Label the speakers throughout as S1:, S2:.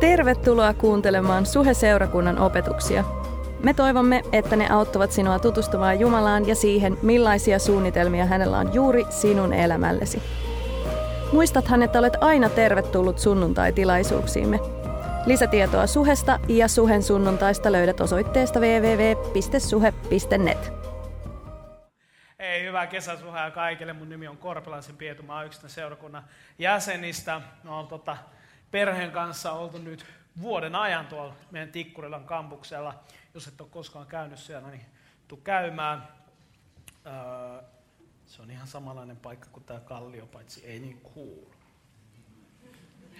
S1: Tervetuloa kuuntelemaan Suhe-seurakunnan opetuksia. Me toivomme, että ne auttavat sinua tutustumaan Jumalaan ja siihen, millaisia suunnitelmia hänellä on juuri sinun elämällesi. Muistathan, että olet aina tervetullut sunnuntai-tilaisuuksiimme. Lisätietoa Suhesta ja Suhen sunnuntaista löydät osoitteesta www.suhe.net.
S2: Hei, hyvää kesäsuhaa kaikille. Mun nimi on Korpelaisen Pietu, mä oon yksi seurakunnan jäsenistä. On tota, perheen kanssa oltu nyt vuoden ajan tuolla meidän Tikkurilan kampuksella. Jos et ole koskaan käynyt siellä, niin tuu käymään. Öö, se on ihan samanlainen paikka kuin tämä Kallio, paitsi ei niin cool.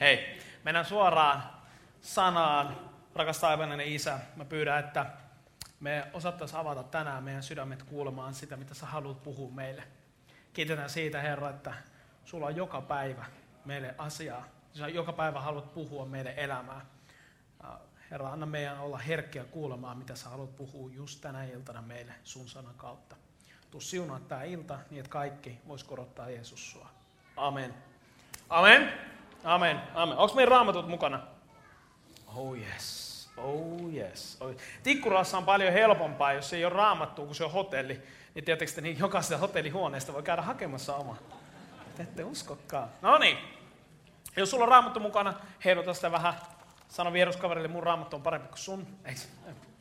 S2: Hei, mennään suoraan sanaan. Rakas taivainen isä, mä pyydän, että me osattaisiin avata tänään meidän sydämet kuulemaan sitä, mitä sä haluat puhua meille. Kiitetään siitä, Herra, että sulla on joka päivä meille asiaa. Sä joka päivä haluat puhua meidän elämää. Herra, anna meidän olla herkkiä kuulemaan, mitä sä haluat puhua just tänä iltana meille sun sanan kautta. Tuu siunaa tämä ilta niin, että kaikki vois korottaa Jeesus sua. Amen. Amen. Amen. Amen. Onko meidän raamatut mukana? Oh yes. Oh yes. Oh. Tikkurassa on paljon helpompaa, jos ei ole raamattu, kun se on hotelli. Niin tietysti niin jokaisesta hotellihuoneesta voi käydä hakemassa oma. Te ette uskokaan. No niin. Jos sulla on raamattu mukana, heilota sitä vähän. Sano vieruskaverille, mun raamattu on parempi kuin sun. Ei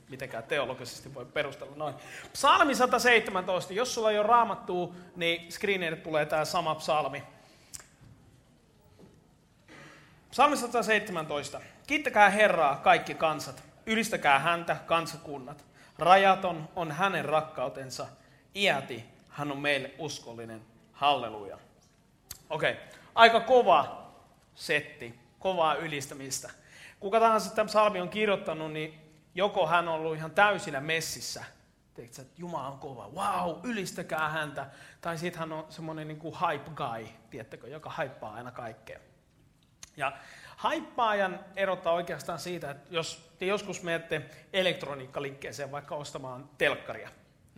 S2: mitenkään teologisesti voi perustella noin. Psalmi 117. Jos sulla ei ole raamattua, niin screenille tulee tämä sama psalmi. Psalmi 117. Kiittäkää Herraa kaikki kansat. Ylistäkää häntä kansakunnat. Rajaton on hänen rakkautensa. Iäti hän on meille uskollinen. Halleluja. Okei, okay. aika kova setti, kovaa ylistämistä. Kuka tahansa tämän psalmi on kirjoittanut, niin joko hän on ollut ihan täysillä messissä, että Jumala on kova, wow, ylistäkää häntä. Tai sitten hän on semmoinen niin kuin hype guy, tiedättekö, joka haippaa aina kaikkea. Ja haippaajan erottaa oikeastaan siitä, että jos te joskus menette elektroniikkaliikkeeseen vaikka ostamaan telkkaria,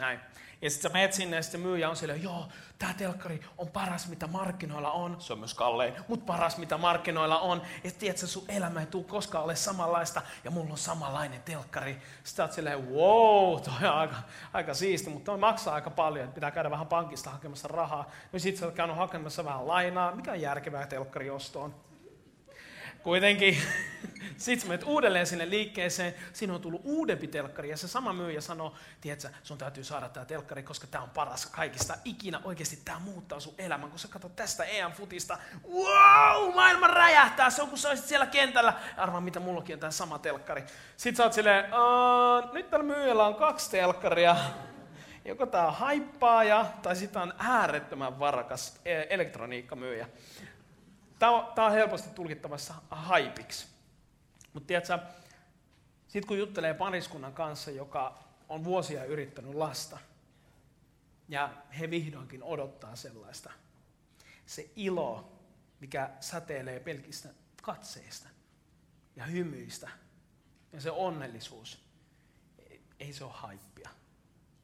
S2: näin. Ja sitten sä menet sinne ja sitten myyjä on silleen, joo, tämä telkkari on paras mitä markkinoilla on. Se on myös kallein, mutta paras mitä markkinoilla on. Ja tiedätkö, sun elämä ei tule koskaan ole samanlaista ja mulla on samanlainen telkkari. Sitten oot silleen, wow, toi on aika, aika siisti, mutta toi maksaa aika paljon, että pitää käydä vähän pankista hakemassa rahaa. No sit sä oot käynyt hakemassa vähän lainaa, mikä on järkevää telkkariostoon. Kuitenkin, sitten menet uudelleen sinne liikkeeseen, siinä on tullut uudempi telkkari ja se sama myyjä sanoo, tiedätkö, sun täytyy saada tämä telkkari, koska tämä on paras kaikista ikinä. Oikeasti tämä muuttaa sun elämän, kun sä katsot tästä EM-futista, wow, maailma räjähtää, se on kun sä olisit siellä kentällä. Arvaa, mitä mullakin on tämä sama telkkari. Sitten sä oot silleen, nyt tällä myyjällä on kaksi telkkaria. Joko tämä on haippaaja, tai sitten on äärettömän varakas e- elektroniikkamyyjä. Tämä on, helposti tulkittavassa haipiksi. Mutta tiedätkö, sitten kun juttelee pariskunnan kanssa, joka on vuosia yrittänyt lasta, ja he vihdoinkin odottaa sellaista, se ilo, mikä säteilee pelkistä katseista ja hymyistä, ja se onnellisuus, ei se ole haippia.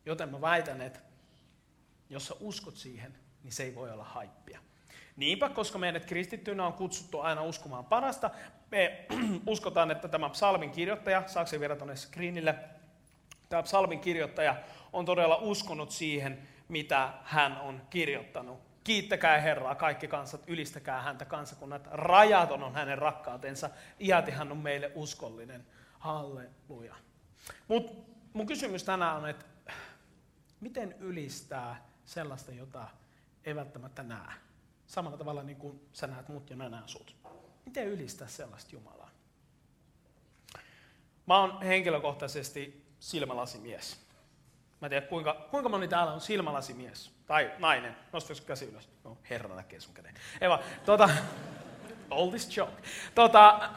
S2: Joten mä väitän, että jos sä uskot siihen, niin se ei voi olla haippia. Niinpä, koska meidät kristittyinä on kutsuttu aina uskomaan parasta, me uskotaan, että tämä psalmin kirjoittaja, saako se vielä tuonne screenille, tämä psalmin kirjoittaja on todella uskonut siihen, mitä hän on kirjoittanut. Kiittäkää Herraa kaikki kansat, ylistäkää häntä kansakunnat, rajaton on hänen rakkautensa, iäti hän on meille uskollinen. Halleluja. Mutta mun kysymys tänään on, että miten ylistää sellaista, jota ei välttämättä näe? Samalla tavalla niin kuin sä näet mut ja mä näen sut. Miten ylistää sellaista Jumalaa? Mä oon henkilökohtaisesti silmälasimies. Mä en tiedä, kuinka, kuinka moni täällä on silmälasimies. Tai nainen. Nostatko käsi ylös? No, herra näkee sun käden. Ei vaan, tota, all this joke. Tota,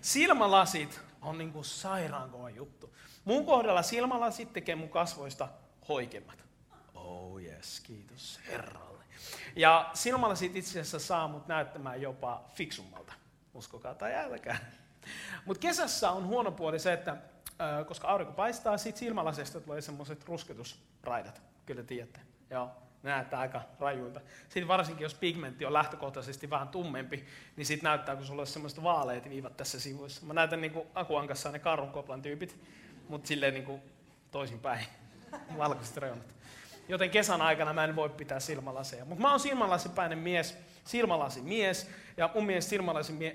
S2: silmälasit on niin kuin sairaan kova juttu. Mun kohdalla silmälasit tekee mun kasvoista hoikemmat. Oh yes, kiitos Herralle. Ja silmälasit itse asiassa saa mut näyttämään jopa fiksummalta. Uskokaa tai älkää. Mutta kesässä on huono puoli se, että koska aurinko paistaa, siitä silmälasesta tulee semmoiset rusketusraidat. Kyllä tiedätte. Joo, näyttää aika rajuilta. Sitten varsinkin, jos pigmentti on lähtökohtaisesti vähän tummempi, niin sitten näyttää, kun sulla olisi semmoista vaaleet viivat tässä sivuissa. Mä näytän niin kuin Akuankassa ne karrunkoplan tyypit, mutta silleen niin kuin toisinpäin, valkoiset reunat. Joten kesän aikana mä en voi pitää silmälaseja. Mutta mä oon silmälasipäinen mies, silmälasimies, ja mun mielestä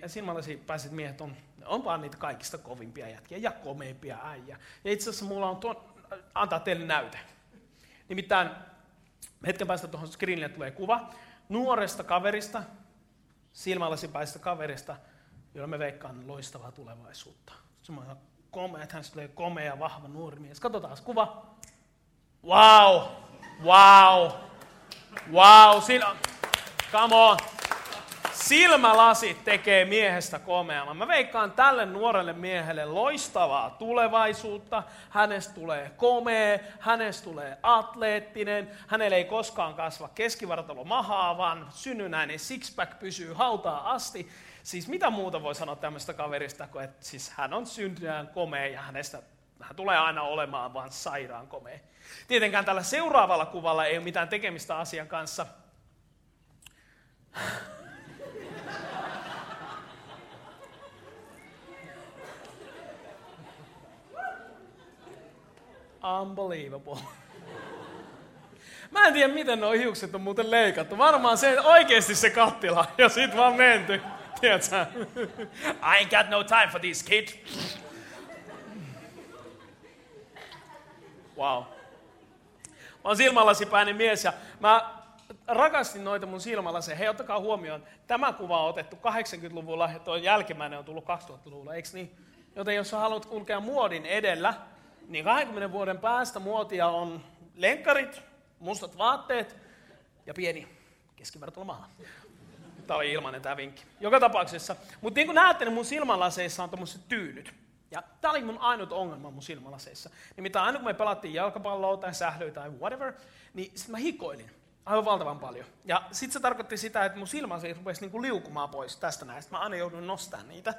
S2: silmälasipäiset miehet on, on vaan niitä kaikista kovimpia jätkiä ja komeimpia äijä. Ja itse asiassa mulla on tuon, antaa teille näyte. Nimittäin hetken päästä tuohon screenille tulee kuva nuoresta kaverista, silmälasipäisestä kaverista, jolla me veikkaan loistavaa tulevaisuutta. Semmoinen komea, että hän tulee komea, vahva nuori mies. Katsotaan kuva. Wow! Wow! Wow! Siinä, come on! Silmälasit tekee miehestä komeamman. Mä veikkaan tälle nuorelle miehelle loistavaa tulevaisuutta. Hänestä tulee komea, hänestä tulee atleettinen, hänelle ei koskaan kasva keskivartalo mahaa, vaan synnynnäinen sixpack pysyy hautaa asti. Siis mitä muuta voi sanoa tämmöistä kaverista, kuin että siis hän on syntynään komea ja hänestä hän tulee aina olemaan vain sairaan komea. Tietenkään tällä seuraavalla kuvalla ei ole mitään tekemistä asian kanssa. Unbelievable. Mä en tiedä, miten nuo hiukset on muuten leikattu. Varmaan se oikeasti se kattila ja sit vaan menty. Tiedätkö? I ain't got no time for this kid. Wow. Mä oon silmälasipäinen mies ja mä rakastin noita mun silmälaseja. Hei, ottakaa huomioon, tämä kuva on otettu 80-luvulla ja tuo jälkimmäinen on tullut 2000-luvulla, eikö niin? Joten jos sä haluat kulkea muodin edellä, niin 20 vuoden päästä muotia on lenkkarit, mustat vaatteet ja pieni keskivertomaha. Tämä oli ilmainen tämä vinkki. Joka tapauksessa. Mutta niin kuin näette, niin mun silmälaseissa on tämmöiset tyynyt. Ja tämä oli mun ainut ongelma mun silmälaseissa. Nimittäin aina kun me pelattiin jalkapalloa tai sählyä tai whatever, niin sitten mä hikoilin aivan valtavan paljon. Ja sitten se tarkoitti sitä, että mun silmälasit rupesi niinku liukumaan pois tästä näistä. Mä aina joudun nostamaan niitä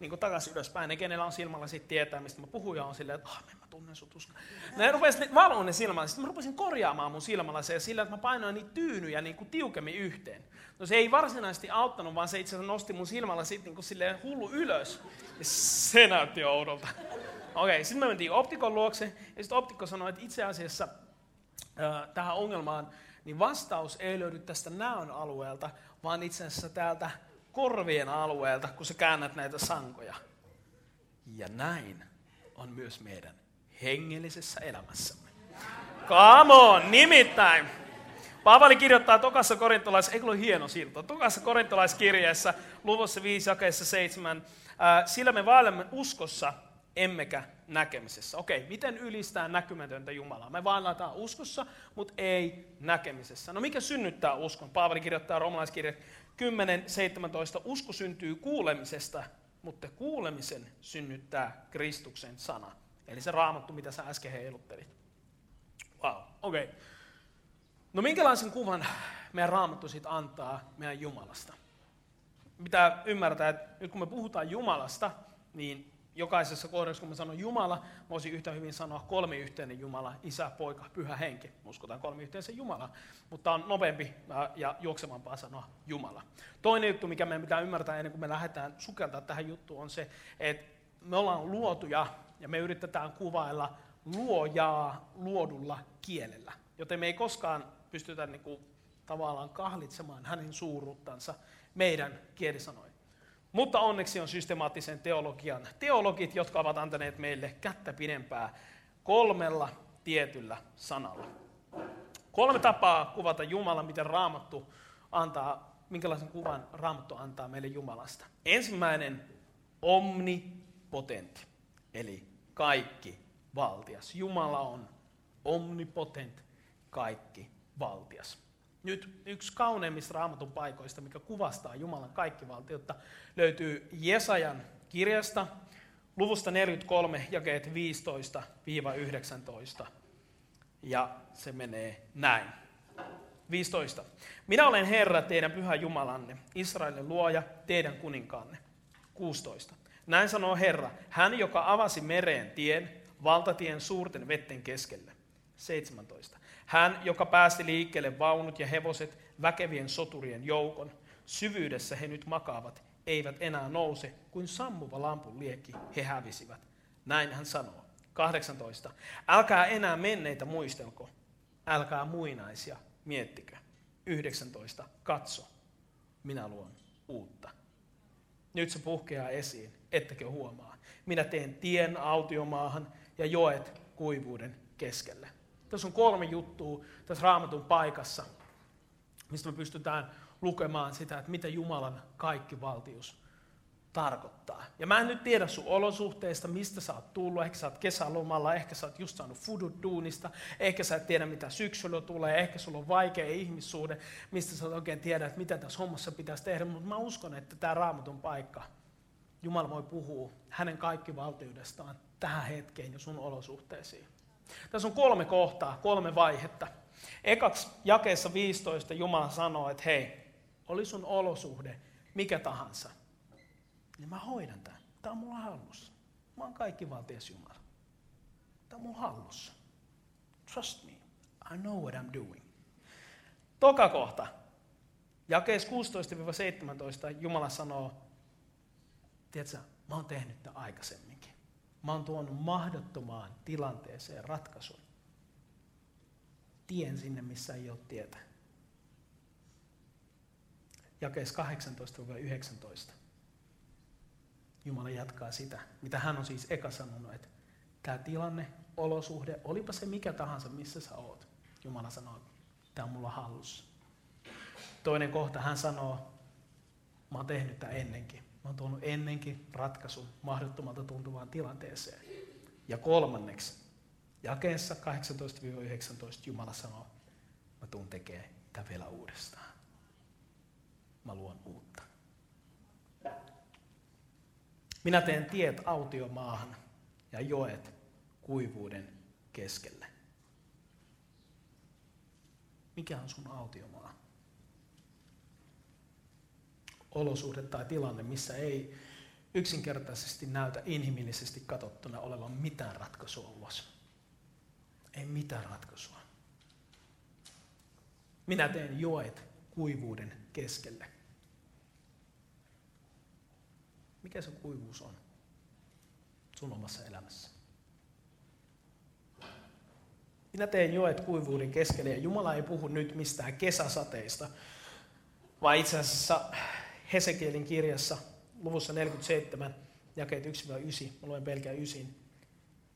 S2: niin kuin takaisin ylöspäin. Ne, kenellä on silmälasit, tietää, mistä mä puhun, ja on silleen, että ah, mä tunnen sut uska. Ne rupesi valoa ne silmälasit. Sitten mä rupesin korjaamaan mun silmälaseja sillä, että mä painoin niitä tyynyjä niin kuin tiukemmin yhteen. No se ei varsinaisesti auttanut, vaan se itse asiassa nosti mun silmälasit niin kuin hullu ylös. Se näytti oudolta. Okei, okay, sitten me mentiin optikon luokse, ja sitten optikko sanoi, että itse asiassa äh, tähän ongelmaan, niin vastaus ei löydy tästä näön alueelta, vaan itse asiassa täältä korvien alueelta, kun sä käännät näitä sankoja. Ja näin on myös meidän hengellisessä elämässämme. Come on, nimittäin. Paavali kirjoittaa tokassa korintolais, eikö ole hieno silta, tokassa korintolaiskirjeessä, luvussa 5, jakeessa 7, sillä me vaellemme uskossa, emmekä näkemisessä. Okei, miten ylistää näkymätöntä Jumalaa? Me vaelletaan uskossa, mutta ei näkemisessä. No mikä synnyttää uskon? Paavali kirjoittaa romalaiskirje 10.17. Usko syntyy kuulemisesta, mutta kuulemisen synnyttää Kristuksen sana. Eli se raamattu, mitä sä äsken heiluttelit. Wow, okei. Okay. No minkälaisen kuvan meidän raamattu sitten antaa meidän Jumalasta? Pitää ymmärtää, että nyt kun me puhutaan Jumalasta, niin jokaisessa kohdassa, kun mä sanon Jumala, mä voisin yhtä hyvin sanoa kolmiyhteinen Jumala, Isä, Poika, Pyhä Henki. Uskotaan kolmiyhteisen Jumala, mutta on nopeampi ja juoksevampaa sanoa Jumala. Toinen juttu, mikä meidän pitää ymmärtää ennen kuin me lähdetään sukeltaa tähän juttuun, on se, että me ollaan luotuja ja me yritetään kuvailla luojaa luodulla kielellä. Joten me ei koskaan pystytä niin kuin, tavallaan kahlitsemaan hänen suuruuttansa meidän kielisanoin. Mutta onneksi on systemaattisen teologian teologit, jotka ovat antaneet meille kättä pidempää kolmella tietyllä sanalla. Kolme tapaa kuvata Jumala, miten Raamattu antaa, minkälaisen kuvan Raamattu antaa meille Jumalasta. Ensimmäinen, omnipotentti, eli kaikki valtias. Jumala on omnipotent, kaikki valtias. Nyt yksi kauneimmista raamatun paikoista, mikä kuvastaa Jumalan kaikkivaltiutta, löytyy Jesajan kirjasta, luvusta 43, jakeet 15-19. Ja se menee näin. 15. Minä olen Herra, teidän pyhä Jumalanne, Israelin luoja, teidän kuninkaanne. 16. Näin sanoo Herra, hän, joka avasi mereen tien, valtatien suurten vetten keskelle. 17. Hän, joka päästi liikkeelle vaunut ja hevoset väkevien soturien joukon, syvyydessä he nyt makaavat, eivät enää nouse, kuin sammuva lampun liekki he hävisivät. Näin hän sanoo. 18. Älkää enää menneitä muistelko, älkää muinaisia miettikö. 19. Katso, minä luon uutta. Nyt se puhkeaa esiin, ettekö huomaa. Minä teen tien autiomaahan ja joet kuivuuden keskelle. Tässä on kolme juttua tässä raamatun paikassa, mistä me pystytään lukemaan sitä, että mitä Jumalan kaikki valtius tarkoittaa. Ja mä en nyt tiedä sun olosuhteista, mistä sä oot tullut. Ehkä sä oot kesälomalla, ehkä sä oot just saanut fudut duunista, ehkä sä et tiedä mitä syksyllä tulee, ehkä sulla on vaikea ihmissuhde, mistä sä et oikein tiedä, että mitä tässä hommassa pitäisi tehdä. Mutta mä uskon, että tämä raamatun paikka, Jumala voi puhua hänen kaikki valtiudestaan tähän hetkeen ja sun olosuhteisiin. Tässä on kolme kohtaa, kolme vaihetta. Ekaksi jakeessa 15 Jumala sanoo, että hei, oli sun olosuhde mikä tahansa, niin mä hoidan tämän. Tämä on mulla hallussa. Mä oon kaikki valtias Jumala. Tämä on mun hallussa. Trust me. I know what I'm doing. Toka kohta. Jakees 16-17 Jumala sanoo, tiedätkö, mä oon tehnyt tämän aikaisemminkin. Mä oon tuonut mahdottomaan tilanteeseen ratkaisun. Tien sinne, missä ei ole tietä. Jakees 18-19. Jumala jatkaa sitä, mitä hän on siis eka sanonut, että tämä tilanne, olosuhde, olipa se mikä tahansa, missä sä oot. Jumala sanoo, tämä on mulla hallussa. Toinen kohta hän sanoo, mä oon tehnyt tämä ennenkin. Mä oon tuonut ennenkin ratkaisun mahdottomalta tuntuvaan tilanteeseen. Ja kolmanneksi, jakeessa 18-19 Jumala sanoo, mä tuun tekemään tämä vielä uudestaan. Mä luon uutta. Minä teen tiet autiomaahan ja joet kuivuuden keskelle. Mikä on sun autiomaa? Olosuhde tai tilanne, missä ei yksinkertaisesti näytä inhimillisesti katsottuna olevan mitään ratkaisua ulos. Ei mitään ratkaisua. Minä teen joet kuivuuden keskelle. Mikä se kuivuus on sun omassa elämässä? Minä teen joet kuivuuden keskelle ja Jumala ei puhu nyt mistään kesäsateista, vaan itse asiassa Hesekielin kirjassa luvussa 47, jakeet 1-9, mä luen pelkää ysin,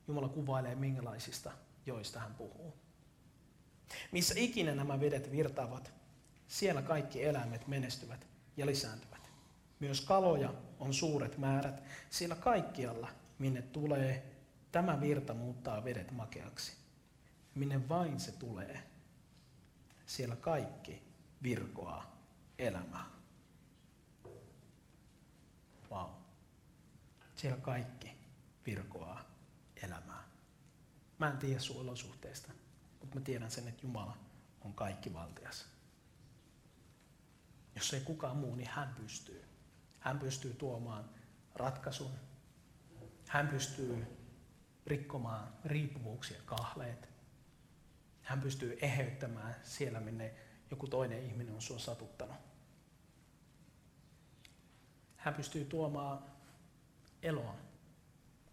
S2: Jumala kuvailee minkälaisista joista hän puhuu. Missä ikinä nämä vedet virtaavat, siellä kaikki eläimet menestyvät ja lisääntyvät. Myös kaloja on suuret määrät, sillä kaikkialla, minne tulee, tämä virta muuttaa vedet makeaksi. Minne vain se tulee, siellä kaikki virkoaa elämää. Wow. Siellä kaikki virkoaa elämää. Mä en tiedä sun olosuhteista, mutta mä tiedän sen, että Jumala on kaikki valtias. Jos ei kukaan muu, niin hän pystyy. Hän pystyy tuomaan ratkaisun. Hän pystyy rikkomaan riippuvuuksia kahleet. Hän pystyy eheyttämään siellä, minne joku toinen ihminen on sinua satuttanut. Hän pystyy tuomaan eloon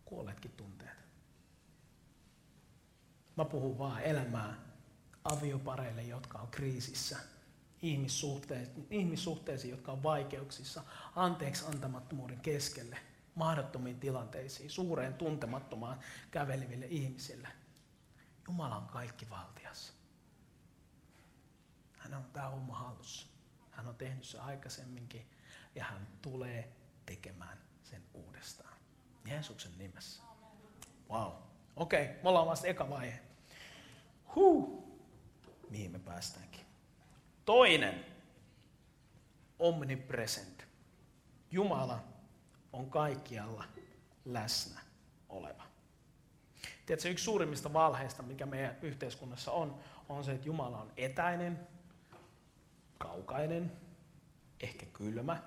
S2: kuolleetkin tunteet. Mä puhun vaan elämää aviopareille, jotka on kriisissä – ihmissuhteisiin, jotka on vaikeuksissa, anteeksi antamattomuuden keskelle, mahdottomiin tilanteisiin, suureen tuntemattomaan käveleville ihmisille. Jumala on kaikki valtias. Hän on tämä homma hallussa. Hän on tehnyt se aikaisemminkin ja hän tulee tekemään sen uudestaan. Jeesuksen nimessä. Wow. Okei, okay, me ollaan vasta eka vaihe. Huh. Mihin me päästäänkin. Toinen, omnipresent. Jumala on kaikkialla läsnä oleva. Tiedätkö, yksi suurimmista valheista, mikä meidän yhteiskunnassa on, on se, että Jumala on etäinen, kaukainen, ehkä kylmä.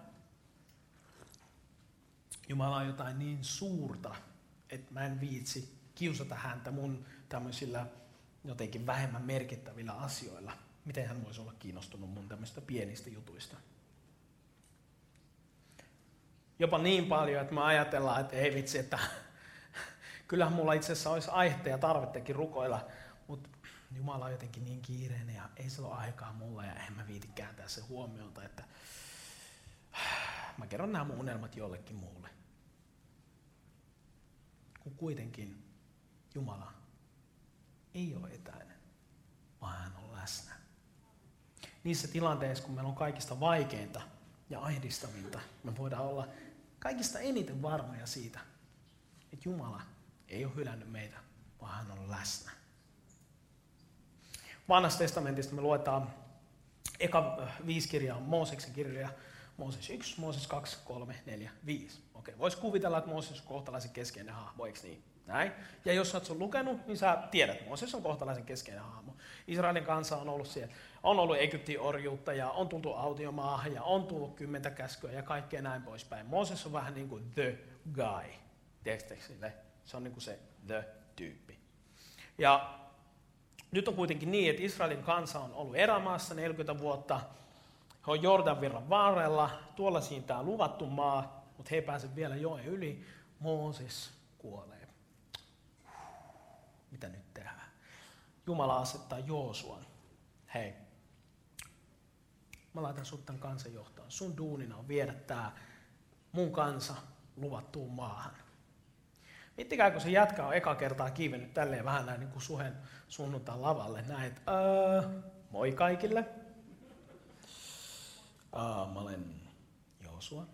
S2: Jumala on jotain niin suurta, että mä en viitsi kiusata häntä mun tämmöisillä jotenkin vähemmän merkittävillä asioilla, miten hän voisi olla kiinnostunut mun tämmöistä pienistä jutuista. Jopa niin paljon, että me ajatellaan, että ei vitsi, että kyllähän mulla itse asiassa olisi aihetta ja tarvettakin rukoilla, mutta Jumala on jotenkin niin kiireinen ja ei se ole aikaa mulla ja en mä viiti kääntää se huomiota, että mä kerron nämä mun unelmat jollekin muulle. Kun kuitenkin Jumala ei ole etäinen, vaan hän on läsnä. Niissä tilanteissa, kun meillä on kaikista vaikeinta ja ahdistavinta, me voidaan olla kaikista eniten varmoja siitä, että Jumala ei ole hylännyt meitä, vaan hän on läsnä. Vanhasta testamentista me luetaan eka viisi kirjaa, Mooseksen kirjoja, Mooses 1, Mooses 2, 3, 4, 5. Okei, voisi kuvitella, että Mooses on kohtalaisen keskeinen hahmo, eikö niin? Näin. Ja jos olet lukenut, niin sä tiedät, Mooses on kohtalaisen keskeinen hahmo. Israelin kansa on ollut siellä, on ollut Egyptin orjuutta ja on tultu autiomaahan ja on tullut kymmentä käskyä ja kaikkea näin poispäin. Mooses on vähän niin kuin the guy. Tiedätkö sille? Se on niin kuin se the-tyyppi. Ja nyt on kuitenkin niin, että Israelin kansa on ollut erämaassa 40 vuotta. He on Jordanvirran varrella, tuolla siinä tämä luvattu maa, mutta he ei pääse vielä joen yli. Mooses kuolee. Mitä nyt tehdään? Jumala asettaa Joosuan. Hei, mä laitan sut tämän kansan johtoon. Sun duunina on viedä tämä mun kansa luvattuun maahan. Miettikää, kun se jätkä on eka kertaa kiivennyt tälleen vähän näin niin kuin suhen sunnuntaan lavalle. Näin, että öö, moi kaikille. Aa, mä olen Joosua.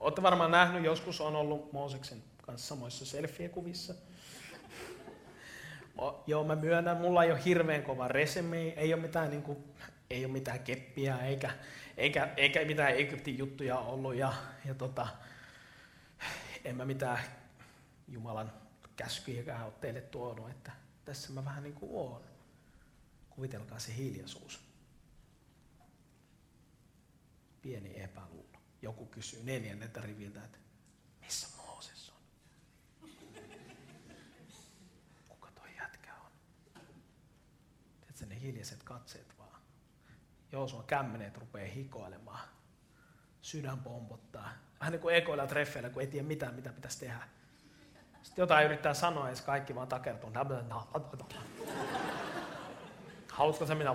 S2: Olette varmaan nähnyt, joskus on ollut Mooseksen kanssa samoissa selfie-kuvissa. Joo, mä myönnän, mulla ei ole hirveän kova reseme, ei ole mitään, niin kuin, ei ole mitään keppiä eikä, eikä, eikä mitään Egyptin juttuja ollut ja, ja tota, en mä mitään Jumalan käskyjäkään ole teille tuonut, että tässä mä vähän niin kuin oon. Kuvitelkaa se hiljaisuus. Pieni epäluulo. Joku kysyy neljänneltä riviltä, että missä Mooses on? Kuka toi jätkä on? Tiedätkö, ne hiljaiset katseet vaan. Joosua kämmeneet rupeaa hikoilemaan. Sydän pompottaa. Vähän niin kuin ekoilla treffeillä, kun ei tiedä mitään, mitä pitäisi tehdä sitten jotain yrittää sanoa ja kaikki vaan takertuu. Haluatko se minä?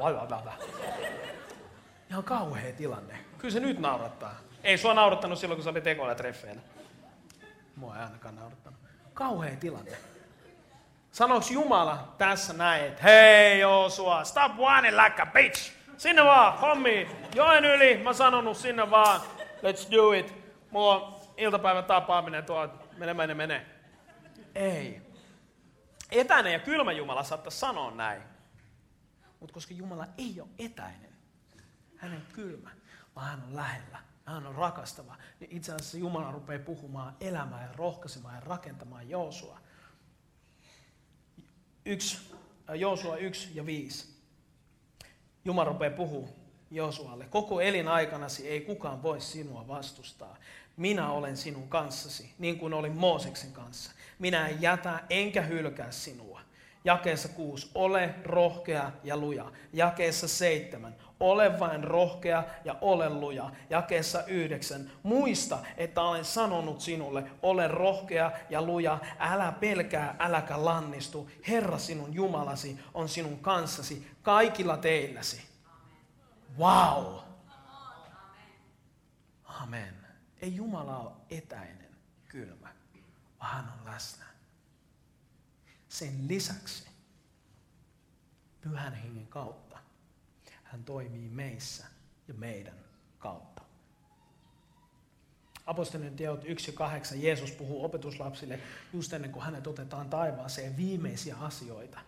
S2: Ihan kauhea tilanne. Kyllä se nyt naurattaa. Ei sua naurattanut silloin, kun sä olit tekoilla treffeillä. Mua ei ainakaan naurattanut. Kauhea tilanne. Sanoks Jumala tässä näin, että hei Joosua, stop whining like a bitch. Sinne vaan, hommi, joen yli, mä sanonut sinne vaan, let's do it. Mulla on iltapäivän tapaaminen tuo, mene, mene, mene. Ei. Etäinen ja kylmä Jumala saattaisi sanoa näin. Mutta koska Jumala ei ole etäinen, hän ei kylmä, vaan hän on lähellä, hän on rakastava, niin itse asiassa Jumala rupeaa puhumaan elämää ja rohkaisemaan ja rakentamaan Joosua. Yksi, äh, Joosua 1 ja 5. Jumala rupeaa puhumaan Joosualle. Koko elinaikanasi ei kukaan voi sinua vastustaa. Minä olen sinun kanssasi, niin kuin olin Mooseksen kanssa. Minä en jätä enkä hylkää sinua. Jakeessa 6, ole rohkea ja luja. Jakeessa 7, ole vain rohkea ja ole luja. Jakeessa 9, muista, että olen sanonut sinulle, ole rohkea ja luja, älä pelkää, äläkä lannistu. Herra sinun Jumalasi on sinun kanssasi kaikilla teilläsi. Wow! Amen. Ei Jumala ole etäinen, kylmä vaan hän on läsnä. Sen lisäksi pyhän hengen kautta hän toimii meissä ja meidän kautta. Apostolien teot 1 ja 8 Jeesus puhuu opetuslapsille just ennen kuin hänet otetaan taivaaseen viimeisiä asioita.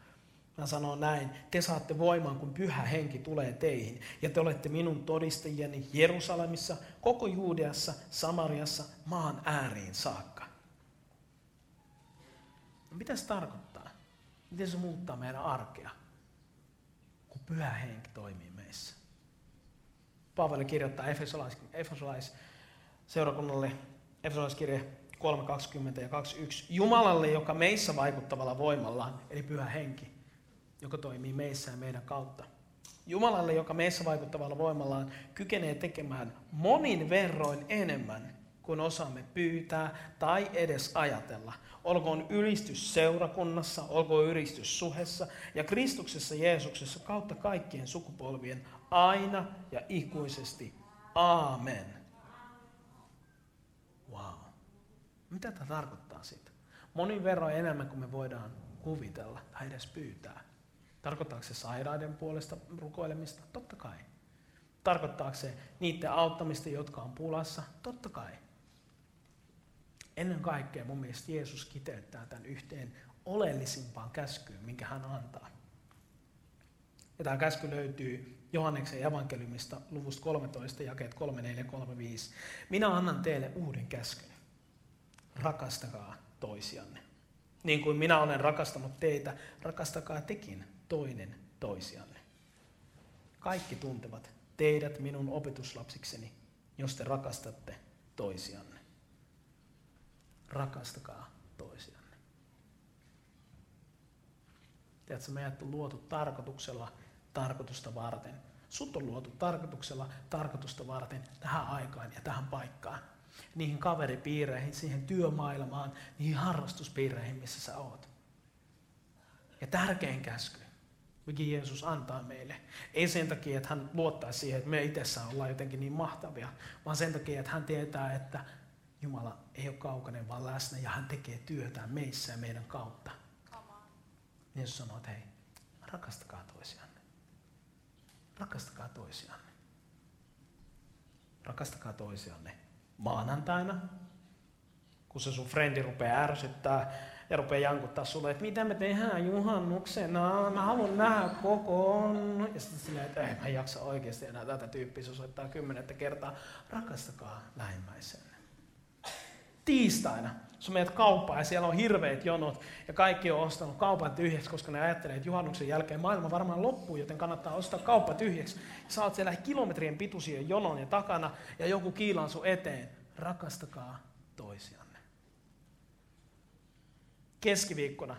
S2: Hän sanoo näin, te saatte voimaan, kun pyhä henki tulee teihin, ja te olette minun todistajieni Jerusalemissa, koko Juudeassa, Samariassa, maan ääriin saakka. No mitä se tarkoittaa? Miten se muuttaa meidän arkea, kun pyhä henki toimii meissä? Paavali kirjoittaa Efesolais, Efesolais seurakunnalle Efesolaiskirje 3.20 ja 21. Jumalalle, joka meissä vaikuttavalla voimallaan, eli pyhä henki, joka toimii meissä ja meidän kautta. Jumalalle, joka meissä vaikuttavalla voimallaan kykenee tekemään monin verroin enemmän kuin osaamme pyytää tai edes ajatella. Olkoon ylistys seurakunnassa, olkoon ylistys suhessa ja Kristuksessa Jeesuksessa kautta kaikkien sukupolvien aina ja ikuisesti. Aamen. Wow. Mitä tämä tarkoittaa sitten? Monin verroin enemmän kuin me voidaan kuvitella tai edes pyytää. Tarkoittaako se sairaiden puolesta rukoilemista? Totta kai. Tarkoittaako se niiden auttamista, jotka on pulassa? Totta kai. Ennen kaikkea mun mielestä Jeesus kiteyttää tämän yhteen oleellisimpaan käskyyn, minkä hän antaa. Ja tämä käsky löytyy Johanneksen evankeliumista luvusta 13, jakeet 3, 4, 3, 5. Minä annan teille uuden käskyn. Rakastakaa toisianne. Niin kuin minä olen rakastanut teitä, rakastakaa tekin toinen toisianne. Kaikki tuntevat teidät minun opetuslapsikseni, jos te rakastatte toisianne. Rakastakaa toisianne. Tiedätkö, meidät on luotu tarkoituksella tarkoitusta varten. Sut on luotu tarkoituksella tarkoitusta varten tähän aikaan ja tähän paikkaan. Niihin kaveripiireihin, siihen työmaailmaan, niihin harrastuspiireihin, missä sä oot. Ja tärkein käsky mikä Jeesus antaa meille. Ei sen takia, että hän luottaisi siihen, että me itsessään ollaan jotenkin niin mahtavia, vaan sen takia, että hän tietää, että Jumala ei ole kaukainen, vaan läsnä ja hän tekee työtään meissä ja meidän kautta. Jeesus sanoo, että hei, rakastakaa toisianne. Rakastakaa toisianne. Rakastakaa toisianne maanantaina, kun se sun frendi rupeaa ärsyttää ja rupeaa jankuttaa sulle, että mitä me tehdään juhannuksena, mä haluan nähdä kokoon. Ja sitten silleen, että ei mä jaksa oikeasti enää tätä tyyppiä, se osoittaa kymmenettä kertaa. Rakastakaa lähimmäisenne. Tiistaina, sä menet kauppaan ja siellä on hirveät jonot ja kaikki on ostanut kaupan tyhjäksi, koska ne ajattelee, että juhannuksen jälkeen maailma varmaan loppuu, joten kannattaa ostaa kauppa tyhjäksi. Ja sä oot siellä kilometrien pituisia jonon ja takana ja joku kiilaan sun eteen. Rakastakaa toisia keskiviikkona,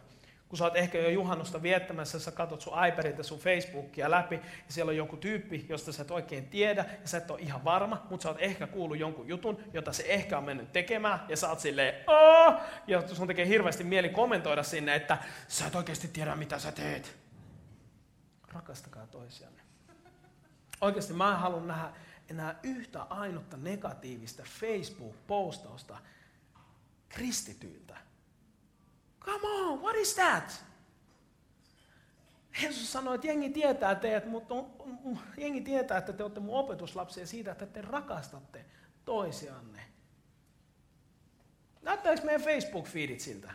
S2: kun sä oot ehkä jo juhannusta viettämässä, sä katsot sun iPadilta sun Facebookia läpi, ja siellä on joku tyyppi, josta sä et oikein tiedä, ja sä et ole ihan varma, mutta sä oot ehkä kuullut jonkun jutun, jota se ehkä on mennyt tekemään, ja sä oot silleen, Aa! ja sun tekee hirveästi mieli kommentoida sinne, että sä et oikeasti tiedä, mitä sä teet. Rakastakaa toisianne. Oikeasti mä haluan nähdä enää yhtä ainutta negatiivista Facebook-postausta kristityiltä Come on, what is that? Jeesus sanoi, että jengi tietää teidät, mutta jengi tietää, että te olette mun opetuslapsia siitä, että te rakastatte toisianne. Näyttääkö meidän Facebook-feedit siltä?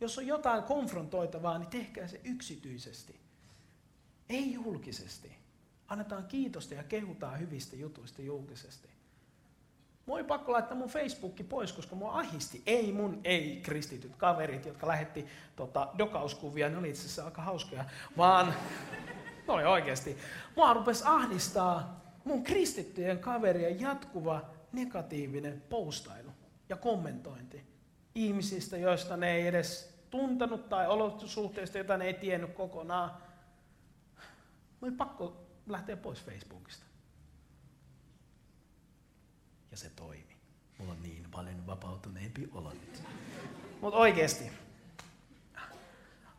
S2: Jos on jotain konfrontoitavaa, niin tehkää se yksityisesti. Ei julkisesti. Annetaan kiitosta ja kehutaan hyvistä jutuista julkisesti. Mua oli pakko laittaa mun Facebookki pois, koska mua ahisti. Ei mun ei-kristityt kaverit, jotka lähetti tota, dokauskuvia, ne oli itse asiassa aika hauskoja, vaan ne oli oikeasti. Mua rupesi ahdistaa mun kristittyjen kaverien jatkuva negatiivinen postailu ja kommentointi ihmisistä, joista ne ei edes tuntenut tai olosuhteista, joita ne ei tiennyt kokonaan. Mä oli pakko lähteä pois Facebookista ja se toimi. Mulla on niin paljon vapautuneempi olo nyt. Mutta oikeasti,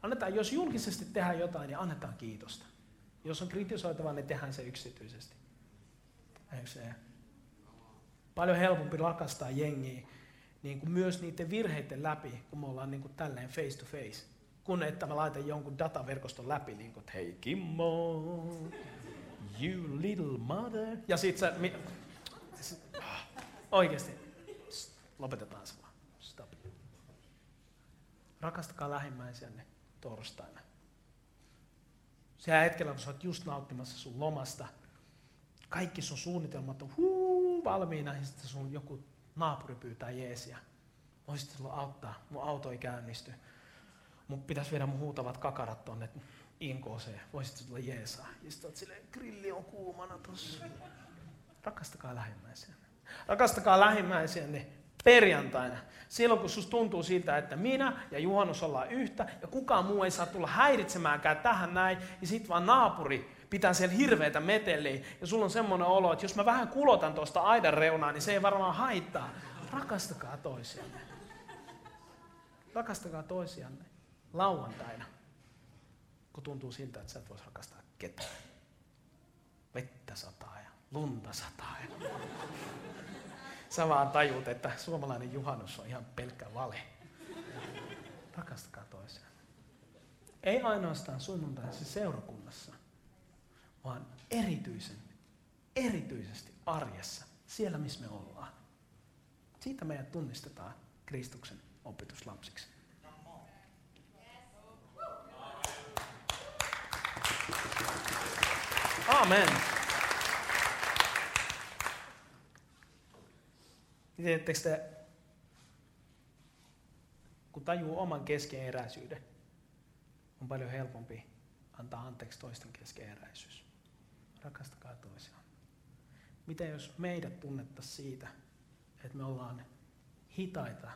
S2: annetaan, jos julkisesti tehdään jotain, niin annetaan kiitosta. Jos on kritisoitavaa, niin tehdään se yksityisesti. Eikö se? Paljon helpompi rakastaa jengiä niin kuin myös niiden virheiden läpi, kun me ollaan niin kuin tälleen face to face. Kun että mä laitan jonkun dataverkoston läpi, niin kuin, että hei Kimmo, you little mother. Ja sit sä, Oikeasti. Lopetetaan se vaan. Stop. Rakastakaa lähimmäisiänne torstaina. Se hetkellä, kun sä oot just nauttimassa sun lomasta, kaikki sun suunnitelmat on huu, valmiina, ja sitten sun joku naapuri pyytää jeesiä. Voisit sulla auttaa, mun auto ei käynnisty. Mun pitäisi viedä mun huutavat kakarat tonne inkooseen. Voisit tulla jeesaa. Ja sitten silleen, grilli on kuumana tossa. Rakastakaa lähimmäisiä. Rakastakaa lähimmäisiänne perjantaina, silloin kun susta tuntuu siltä, että minä ja Juhannus ollaan yhtä ja kukaan muu ei saa tulla häiritsemäänkään tähän näin, ja sit vaan naapuri pitää siellä hirveitä meteliä ja sulla on semmoinen olo, että jos mä vähän kulotan tuosta aidan reunaa, niin se ei varmaan haittaa. Rakastakaa toisianne. Rakastakaa toisianne lauantaina, kun tuntuu siltä, että sä et voisi rakastaa ketään. Vettä sataa ja lunta sataa. Ja... Sä vaan tajut, että suomalainen juhannus on ihan pelkkä vale. Rakastakaa toisiaan. Ei ainoastaan sunnuntaisessa seurakunnassa, vaan erityisen, erityisesti arjessa, siellä missä me ollaan. Siitä meidät tunnistetaan Kristuksen opetuslapsiksi. Amen. Tiedättekö te, kun tajuu oman keskeneräisyyden, on paljon helpompi antaa anteeksi toisten keskeneräisyys. Rakastakaa toisiaan. Mitä jos meidät tunnettaisiin siitä, että me ollaan hitaita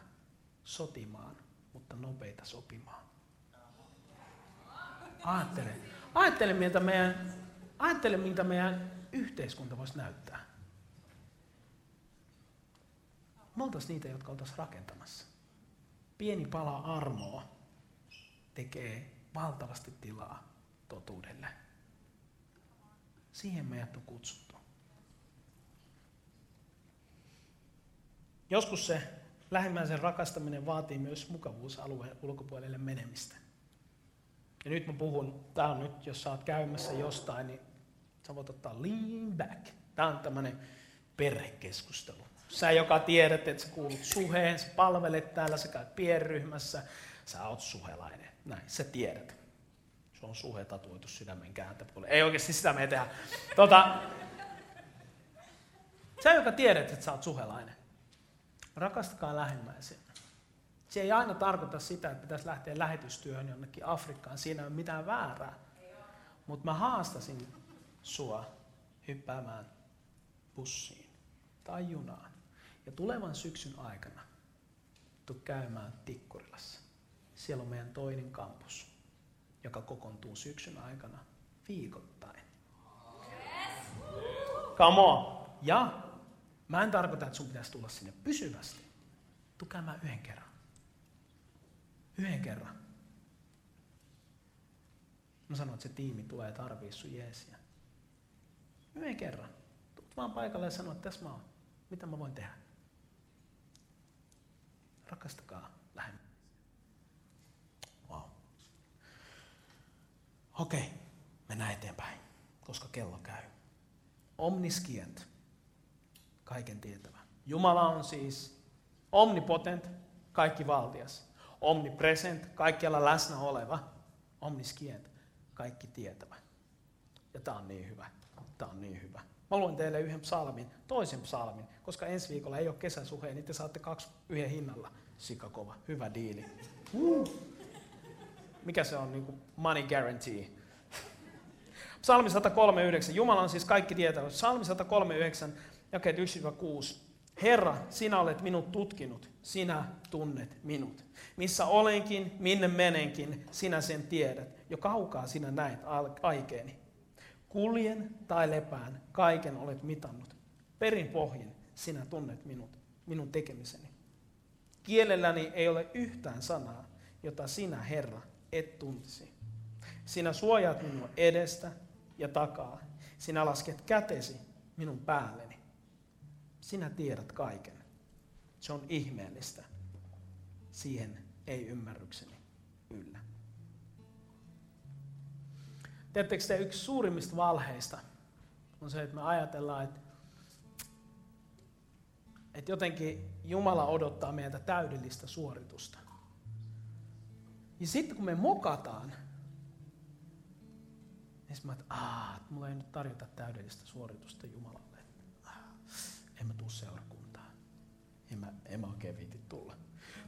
S2: sotimaan, mutta nopeita sopimaan? Ajattele, ajattele miltä meidän, ajattele, miltä meidän yhteiskunta voisi näyttää. Me oltaisiin niitä, jotka oltaisiin rakentamassa. Pieni pala armoa tekee valtavasti tilaa totuudelle. Siihen meidät on kutsuttu. Joskus se lähimmäisen rakastaminen vaatii myös mukavuusalueen ulkopuolelle menemistä. Ja nyt mä puhun, tää on nyt, jos sä oot käymässä jostain, niin sä voit ottaa lean back. Tää on tämmönen perhekeskustelu. Sä, joka tiedät, että sä kuulut suheen, sä palvelet täällä, sä käyt pienryhmässä, sä oot suhelainen. Näin, sä tiedät. Se on suhe tatuoitu sydämen kääntöpuolelle. Ei oikeasti sitä me tehdä. Tota, sä, joka tiedät, että sä oot suhelainen. Rakastakaa lähimmäisiä. Se ei aina tarkoita sitä, että pitäisi lähteä lähetystyöhön jonnekin Afrikkaan. Siinä ei ole mitään väärää. Mutta mä haastasin sua hyppäämään bussiin tai junaan. Ja tulevan syksyn aikana tuu käymään Tikkurilassa. Siellä on meidän toinen kampus, joka kokoontuu syksyn aikana viikoittain. Come on. Ja mä en tarkoita, että sun pitäisi tulla sinne pysyvästi. Tuu käymään yhden kerran. Yhden kerran. Mä sanon, että se tiimi tulee tarvii sun jeesiä. Yhden kerran. Tuut vaan paikalle ja sano, että tässä mä oon. Mitä mä voin tehdä? Rakastakaa lähemmä. Wow. Okei, mennään eteenpäin, koska kello käy. Omniskient, kaiken tietävä. Jumala on siis omnipotent, kaikki valtias. Omnipresent, kaikkialla läsnä oleva. Omniskient, kaikki tietävä. Ja tämä on niin hyvä. Tämä on niin hyvä. Mä luen teille yhden psalmin, toisen psalmin, koska ensi viikolla ei ole kesäsuheen, niin te saatte kaksi yhden hinnalla. Sikakova, hyvä diili. Uh. Mikä se on, niin kuin money guarantee? Psalmi 139, Jumala on siis kaikki tietävä. Psalmi 139, jakeet 1-6. Herra, sinä olet minut tutkinut, sinä tunnet minut. Missä olenkin, minne menenkin, sinä sen tiedät. Jo kaukaa sinä näet aikeeni. Kuljen tai lepään, kaiken olet mitannut. Perin pohjin sinä tunnet minut, minun tekemiseni. Kielelläni ei ole yhtään sanaa, jota sinä, Herra, et tuntisi. Sinä suojaat minua edestä ja takaa. Sinä lasket kätesi minun päälleni. Sinä tiedät kaiken. Se on ihmeellistä. Siihen ei ymmärrykseni yllä. Tiedättekö te, yksi suurimmista valheista on se, että me ajatellaan, että, että jotenkin Jumala odottaa meiltä täydellistä suoritusta. Ja sitten kun me mokataan, niin mä että aah, mulla ei nyt tarjota täydellistä suoritusta Jumalalle. En mä tuu seurakuntaan. niin mä, en mä oikein viiti tulla.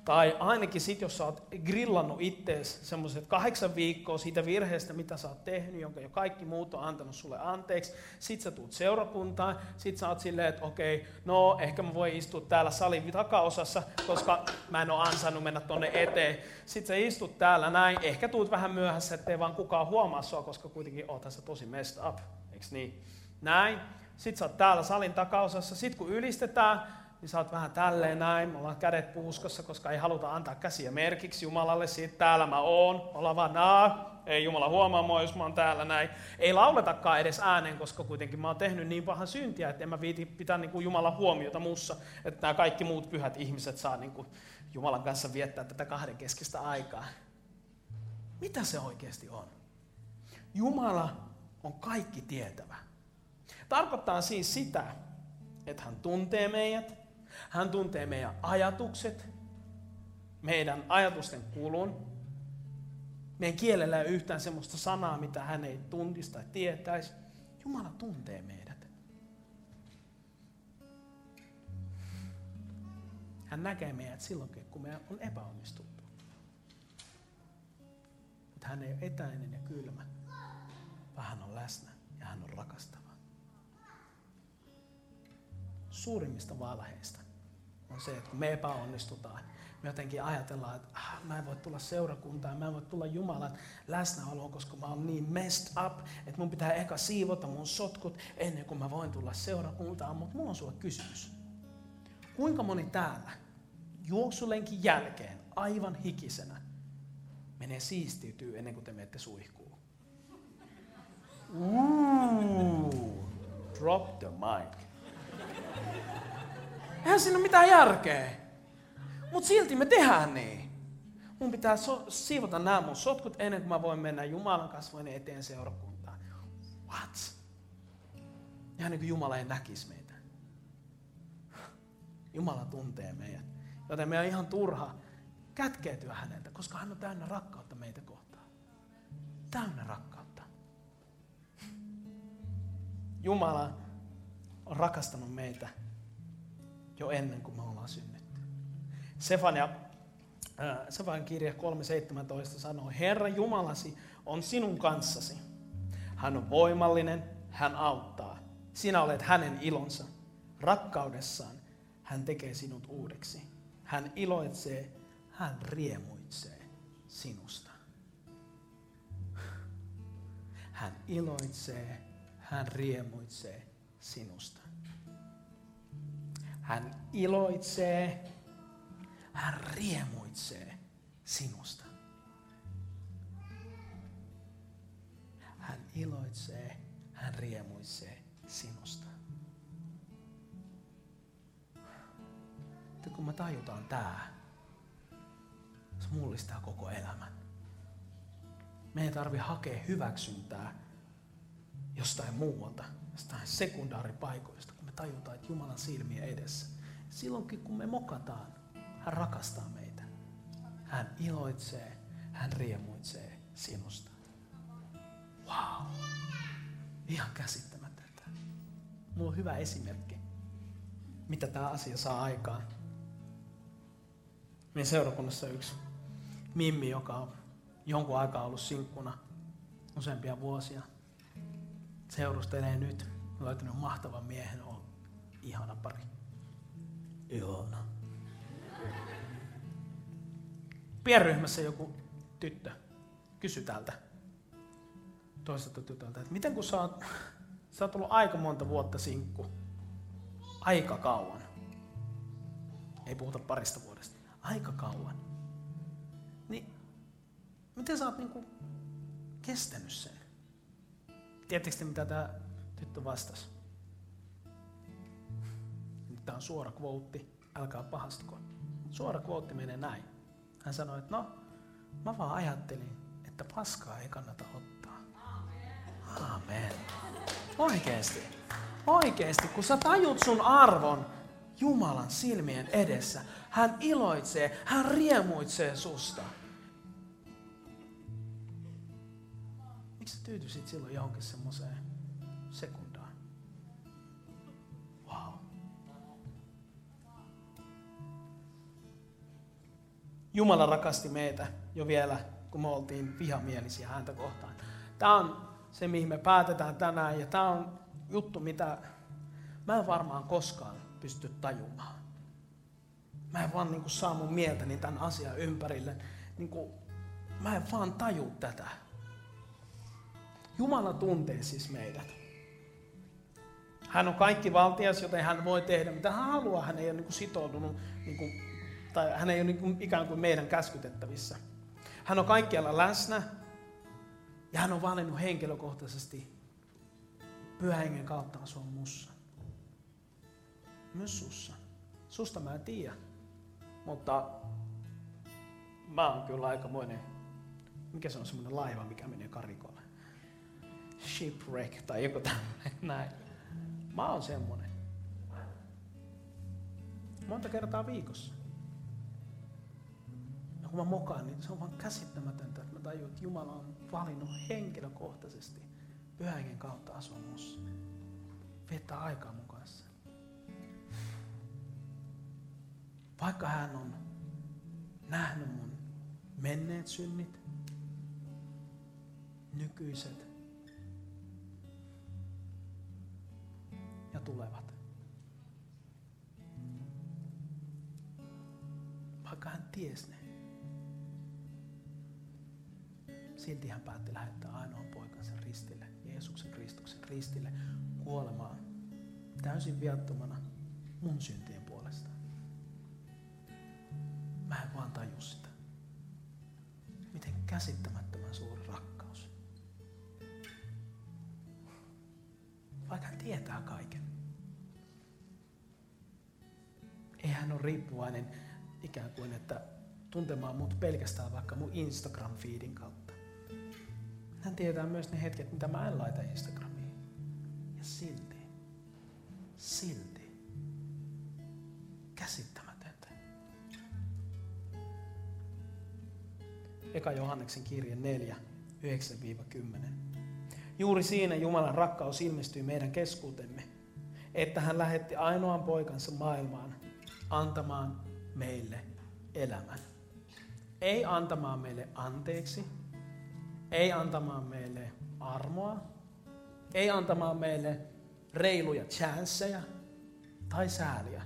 S2: Tai ainakin sit, jos sä oot grillannut ittees semmoiset kahdeksan viikkoa siitä virheestä, mitä sä oot tehnyt, jonka jo kaikki muut on antanut sulle anteeksi. Sit sä tuut seurakuntaan, sit sä oot silleen, että okei, no ehkä mä voin istua täällä salin takaosassa, koska mä en oo ansainnut mennä tonne eteen. Sit sä istut täällä näin, ehkä tuut vähän myöhässä, ettei vaan kukaan huomaa sua, koska kuitenkin oot tässä tosi messed up, eiks niin? Näin. Sit sä oot täällä salin takaosassa, sit kun ylistetään, niin sä oot vähän tälleen näin, me ollaan kädet puuskossa, koska ei haluta antaa käsiä merkiksi Jumalalle siitä, täällä mä oon, olla vaan naa, ei Jumala huomaa mua, jos mä oon täällä näin. Ei lauletakaan edes ääneen, koska kuitenkin mä oon tehnyt niin pahan syntiä, että en mä viiti pitää niin kuin Jumalan huomiota muussa, että nämä kaikki muut pyhät ihmiset saa niin kuin Jumalan kanssa viettää tätä kahdenkeskistä aikaa. Mitä se oikeasti on? Jumala on kaikki tietävä. Tarkoittaa siis sitä, että hän tuntee meidät, hän tuntee meidän ajatukset, meidän ajatusten kulun. Meidän kielellä ei yhtään sellaista sanaa, mitä hän ei tuntisi tai tietäisi. Jumala tuntee meidät. Hän näkee meidät silloinkin, kun me on epäonnistuttu. Mutta hän ei ole etäinen ja kylmä, vaan hän on läsnä ja hän on rakastava. Suurimmista valheista on se, että kun me epäonnistutaan, me jotenkin ajatellaan, että ah, mä en voi tulla seurakuntaan, mä en voi tulla Jumalan läsnäoloon, koska mä oon niin messed up, että mun pitää eka siivota mun sotkut ennen kuin mä voin tulla seurakuntaan. Mutta mulla on sulle kysymys. Kuinka moni täällä juoksulenkin jälkeen aivan hikisenä menee siistiytyy ennen kuin te menette suihkuun? Ooh, drop the mic. Eihän siinä ole mitään järkeä. Mutta silti me tehdään niin. Mun pitää so- siivota nämä mun sotkut ennen kuin mä voin mennä Jumalan kasvojen eteen seurakuntaan. What? Ihan niin kuin Jumala ei näkisi meitä. Jumala tuntee meidät. Joten meidän on ihan turha kätkeytyä häneltä, koska hän on täynnä rakkautta meitä kohtaan. Täynnä rakkautta. Jumala on rakastanut meitä jo ennen kuin me ollaan synnytty. Sefania, äh, Sefanian kirja 3.17 sanoo, Herra Jumalasi on sinun kanssasi. Hän on voimallinen, hän auttaa. Sinä olet hänen ilonsa. Rakkaudessaan hän tekee sinut uudeksi. Hän iloitsee, hän riemuitsee sinusta. Hän iloitsee, hän riemuitsee sinusta. Hän iloitsee, hän riemuitsee sinusta. Hän iloitsee, hän riemuitsee sinusta. Ja kun me tajutaan tää, se mullistaa koko elämän. Me ei tarvi hakea hyväksyntää jostain muualta, jostain sekundaaripaikoista tajutaan, että Jumalan silmiä edessä. Silloinkin kun me mokataan, hän rakastaa meitä. Hän iloitsee, hän riemuitsee sinusta. Wow. Ihan käsittämätöntä. Mulla on hyvä esimerkki, mitä tämä asia saa aikaan. Meidän seurakunnassa yksi Mimmi, joka on jonkun aikaa ollut sinkkuna useampia vuosia, seurustelee nyt, on löytänyt mahtavan miehen, ihana pari. Ihana. Pienryhmässä joku tyttö kysyi täältä toiselta tytöltä, että miten kun sä oot, sä oot ollut aika monta vuotta sinkku, aika kauan, ei puhuta parista vuodesta, aika kauan, niin miten sä oot niinku kestänyt sen? Tiedättekö mitä tämä tyttö vastasi? Tämä on suora kvootti, älkää pahastuko. Suora kvootti menee näin. Hän sanoi, että no, mä vaan ajattelin, että paskaa ei kannata ottaa. Amen. Oikeesti. Oikeesti, kun sä tajut sun arvon Jumalan silmien edessä, hän iloitsee, hän riemuitsee susta. Miksi sä tyytyisit silloin johonkin semmoiseen sekuntiin? Jumala rakasti meitä jo vielä, kun me oltiin vihamielisiä häntä kohtaan. Tämä on se, mihin me päätetään tänään, ja tämä on juttu, mitä mä en varmaan koskaan pysty tajumaan. Mä en vaan niin kuin, saa mun mieltäni tämän asian ympärille. Niin kuin, mä en vaan taju tätä. Jumala tuntee siis meidät. Hän on kaikki valtias, joten hän voi tehdä mitä hän haluaa. Hän ei ole niin kuin, sitoutunut, niin kuin, tai hän ei ole niin ikään kuin meidän käskytettävissä. Hän on kaikkialla läsnä ja hän on valinnut henkilökohtaisesti pyhän kautta asua mussa. Myös sussa. Susta mä en tiedä. Mutta mä oon kyllä aikamoinen, mikä se on semmoinen laiva, mikä menee karikolle. Shipwreck tai joku tämmöinen näin. Mä oon semmonen. Monta kertaa viikossa. Ja kun mä mokaan, niin se on vaan käsittämätöntä, että mä tajun, että Jumala on valinnut henkilökohtaisesti pyhän kautta asua mussa. Viettää aikaa mun kanssa. Vaikka hän on nähnyt mun menneet synnit, nykyiset ja tulevat. Vaikka hän ties ne, silti hän päätti lähettää ainoan poikansa ristille, Jeesuksen Kristuksen ristille kuolemaan täysin viattomana mun syntien puolesta. Mä en vaan taju sitä. Miten käsittämättömän suuri rakkaus. Vaikka hän tietää kaiken. Ei hän ole riippuvainen ikään kuin, että tuntemaan mut pelkästään vaikka mun Instagram-feedin kautta. Hän tietää myös ne hetket, mitä mä en laita Instagramiin. Ja silti, silti, käsittämätöntä. Eka Johanneksen kirje 4, 9-10. Juuri siinä Jumalan rakkaus ilmestyi meidän keskuutemme, että hän lähetti ainoan poikansa maailmaan antamaan meille elämän. Ei antamaan meille anteeksi, ei antamaan meille armoa, ei antamaan meille reiluja chanceja tai sääliä.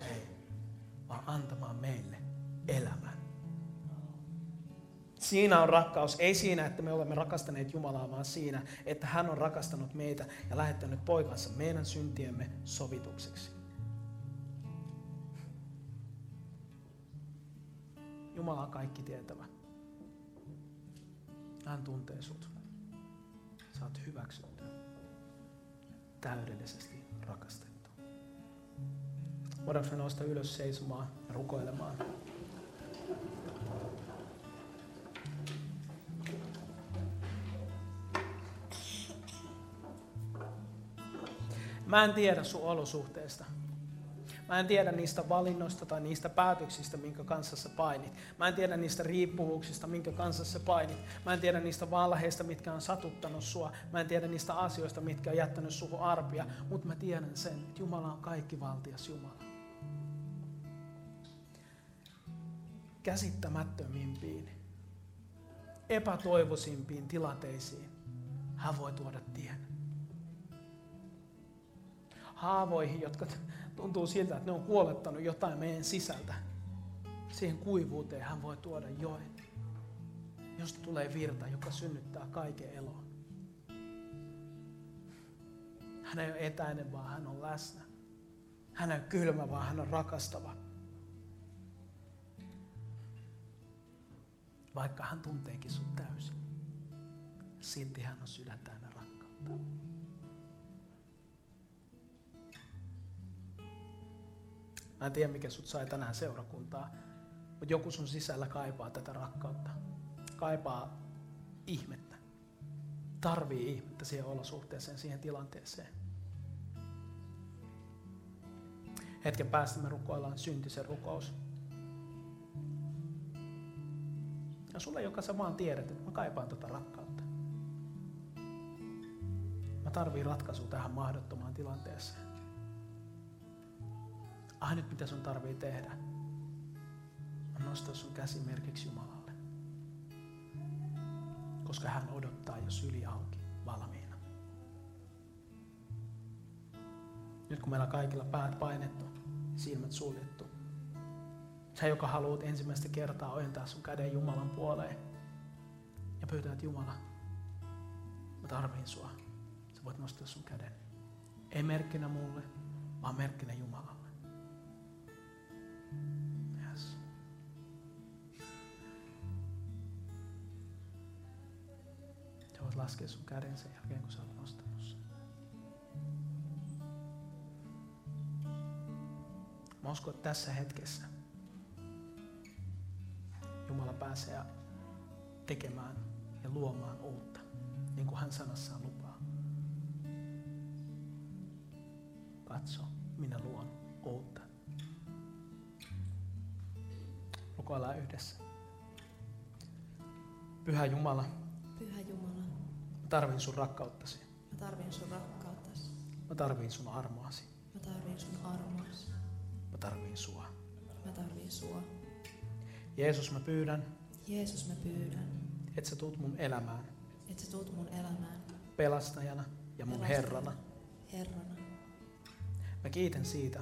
S2: Ei, vaan antamaan meille elämän. Siinä on rakkaus, ei siinä, että me olemme rakastaneet Jumalaa, vaan siinä, että hän on rakastanut meitä ja lähettänyt poikansa meidän syntiemme sovitukseksi. Jumala on kaikki tietävä. Hän tuntee sut. Sä oot hyväksytty. Täydellisesti rakastettu. Voidaanko me nousta ylös seisomaan ja rukoilemaan? Mä en tiedä sun olosuhteesta. Mä en tiedä niistä valinnoista tai niistä päätöksistä, minkä kanssa sä painit. Mä en tiedä niistä riippuvuuksista, minkä kanssa sä painit. Mä en tiedä niistä valheista, mitkä on satuttanut sua. Mä en tiedä niistä asioista, mitkä on jättänyt suhun arpia. Mutta mä tiedän sen, että Jumala on kaikki valtias Jumala. Käsittämättömimpiin, epätoivoisimpiin tilanteisiin hän voi tuoda tien. Haavoihin, jotka tuntuu siltä, että ne on kuolettanut jotain meidän sisältä. Siihen kuivuuteen hän voi tuoda joen, josta tulee virta, joka synnyttää kaiken elon. Hän ei ole etäinen, vaan hän on läsnä. Hän ei ole kylmä, vaan hän on rakastava. Vaikka hän tunteekin sut täysin, silti hän on sydän täynnä rakkautta. Mä en tiedä, mikä sut sai tänään seurakuntaa, mutta joku sun sisällä kaipaa tätä rakkautta. Kaipaa ihmettä. Tarvii ihmettä siihen olosuhteeseen, siihen tilanteeseen. Hetken päästä me rukoillaan syntisen rukous. Ja sulle, joka sä vaan tiedät, että mä kaipaan tätä rakkautta. Mä tarviin ratkaisu tähän mahdottomaan tilanteeseen ainut mitä sun tarvii tehdä, nostaa sun käsi merkiksi Jumalalle. Koska hän odottaa jo syli auki valmiina. Nyt kun meillä kaikilla päät painettu, silmät suljettu. Sä, joka haluat ensimmäistä kertaa ojentaa sun käden Jumalan puoleen ja pyytää, että Jumala, mä tarviin sua. Sä voit nostaa sun käden. Ei merkkinä mulle, vaan merkkinä Jumalalle. Yes. Laskea sun käden sen jälkeen, kun sä oot nostanut sen. Mä uskon, että tässä hetkessä Jumala pääsee tekemään ja luomaan uutta, niin kuin hän sanassaan lupaa. Katso, minä luon uutta. Rukoillaan yhdessä. Pyhä Jumala,
S3: Pyhä Jumala,
S2: mä tarvin sun rakkauttasi.
S3: mä tarvin sun rakkauttasi.
S2: Mä tarvin sun armoasi.
S3: Mä tarvin sun armoasi.
S2: Mä tarvin sua.
S3: Mä tarvin sua.
S2: Jeesus, mä pyydän,
S3: Jeesus, mä pyydän,
S2: että sä tuut mun elämään
S3: että sä tuut mun elämään
S2: pelastajana ja mun
S3: Pelastajana.
S2: Herrana.
S3: Herrana.
S2: Mä kiitän siitä,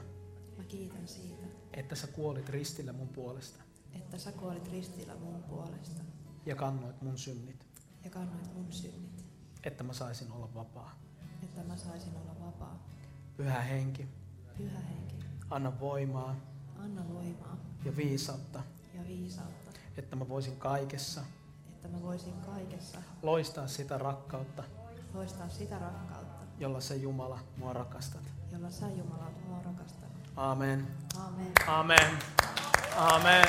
S3: Mä kiitän siitä,
S2: että sä kuolit ristillä mun puolesta
S3: että sä kuolit ristillä mun puolesta
S2: ja kannoit mun synnit,
S3: ja kannoit mun synnit,
S2: että mä saisin olla vapaa.
S3: että mä saisin olla vapaa.
S2: Pyhä henki,
S3: Pyhä henki,
S2: anna voimaa
S3: anna voimaa
S2: ja viisautta,
S3: ja viisautta,
S2: että mä voisin kaikessa
S3: että mä voisin kaikessa
S2: loistaa sitä rakkautta,
S3: loistaa sitä rakkautta,
S2: jolla sä Jumala mua rakastat.
S3: jolla sä Jumala mua rakastanut.
S2: Amen.
S3: Amen.
S2: Amen. Amen.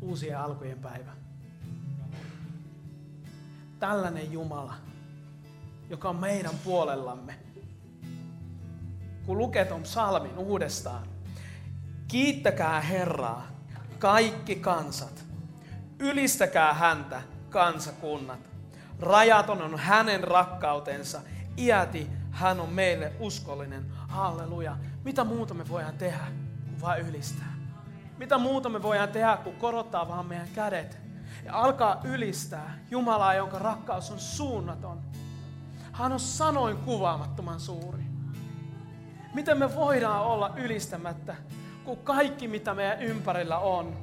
S2: Uusien alkujen päivä. Tällainen Jumala, joka on meidän puolellamme. Kun luket ton psalmin uudestaan, kiittäkää Herraa, kaikki kansat. Ylistäkää häntä, kansakunnat. Rajaton on hänen rakkautensa. Iäti hän on meille uskollinen. Halleluja. Mitä muuta me voidaan tehdä, kuin vain ylistää? Mitä muuta me voidaan tehdä, kuin korottaa vaan meidän kädet ja alkaa ylistää Jumalaa, jonka rakkaus on suunnaton. Hän on sanoin kuvaamattoman suuri. Miten me voidaan olla ylistämättä, kun kaikki mitä meidän ympärillä on,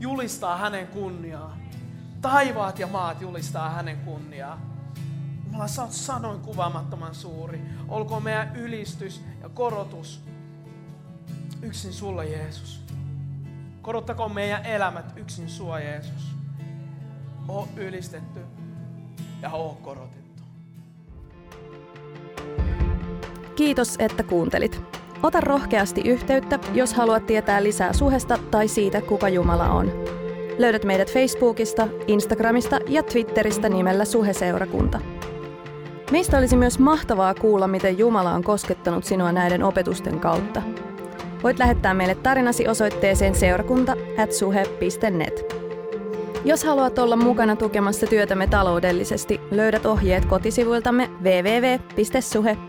S2: julistaa hänen kunniaa. Taivaat ja maat julistaa hänen kunniaa. Jumala, sä oot sanoin kuvaamattoman suuri. Olkoon meidän ylistys ja korotus yksin sulle, Jeesus. Korottakoon meidän elämät yksin sua, Jeesus. Oo ylistetty ja oo korotettu.
S1: Kiitos, että kuuntelit. Ota rohkeasti yhteyttä, jos haluat tietää lisää suhesta tai siitä, kuka Jumala on. Löydät meidät Facebookista, Instagramista ja Twitteristä nimellä Suheseurakunta. Meistä olisi myös mahtavaa kuulla, miten Jumala on koskettanut sinua näiden opetusten kautta. Voit lähettää meille tarinasi osoitteeseen seurakunta.suhe.net. Jos haluat olla mukana tukemassa työtämme taloudellisesti, löydät ohjeet kotisivuiltamme www.suhe.net.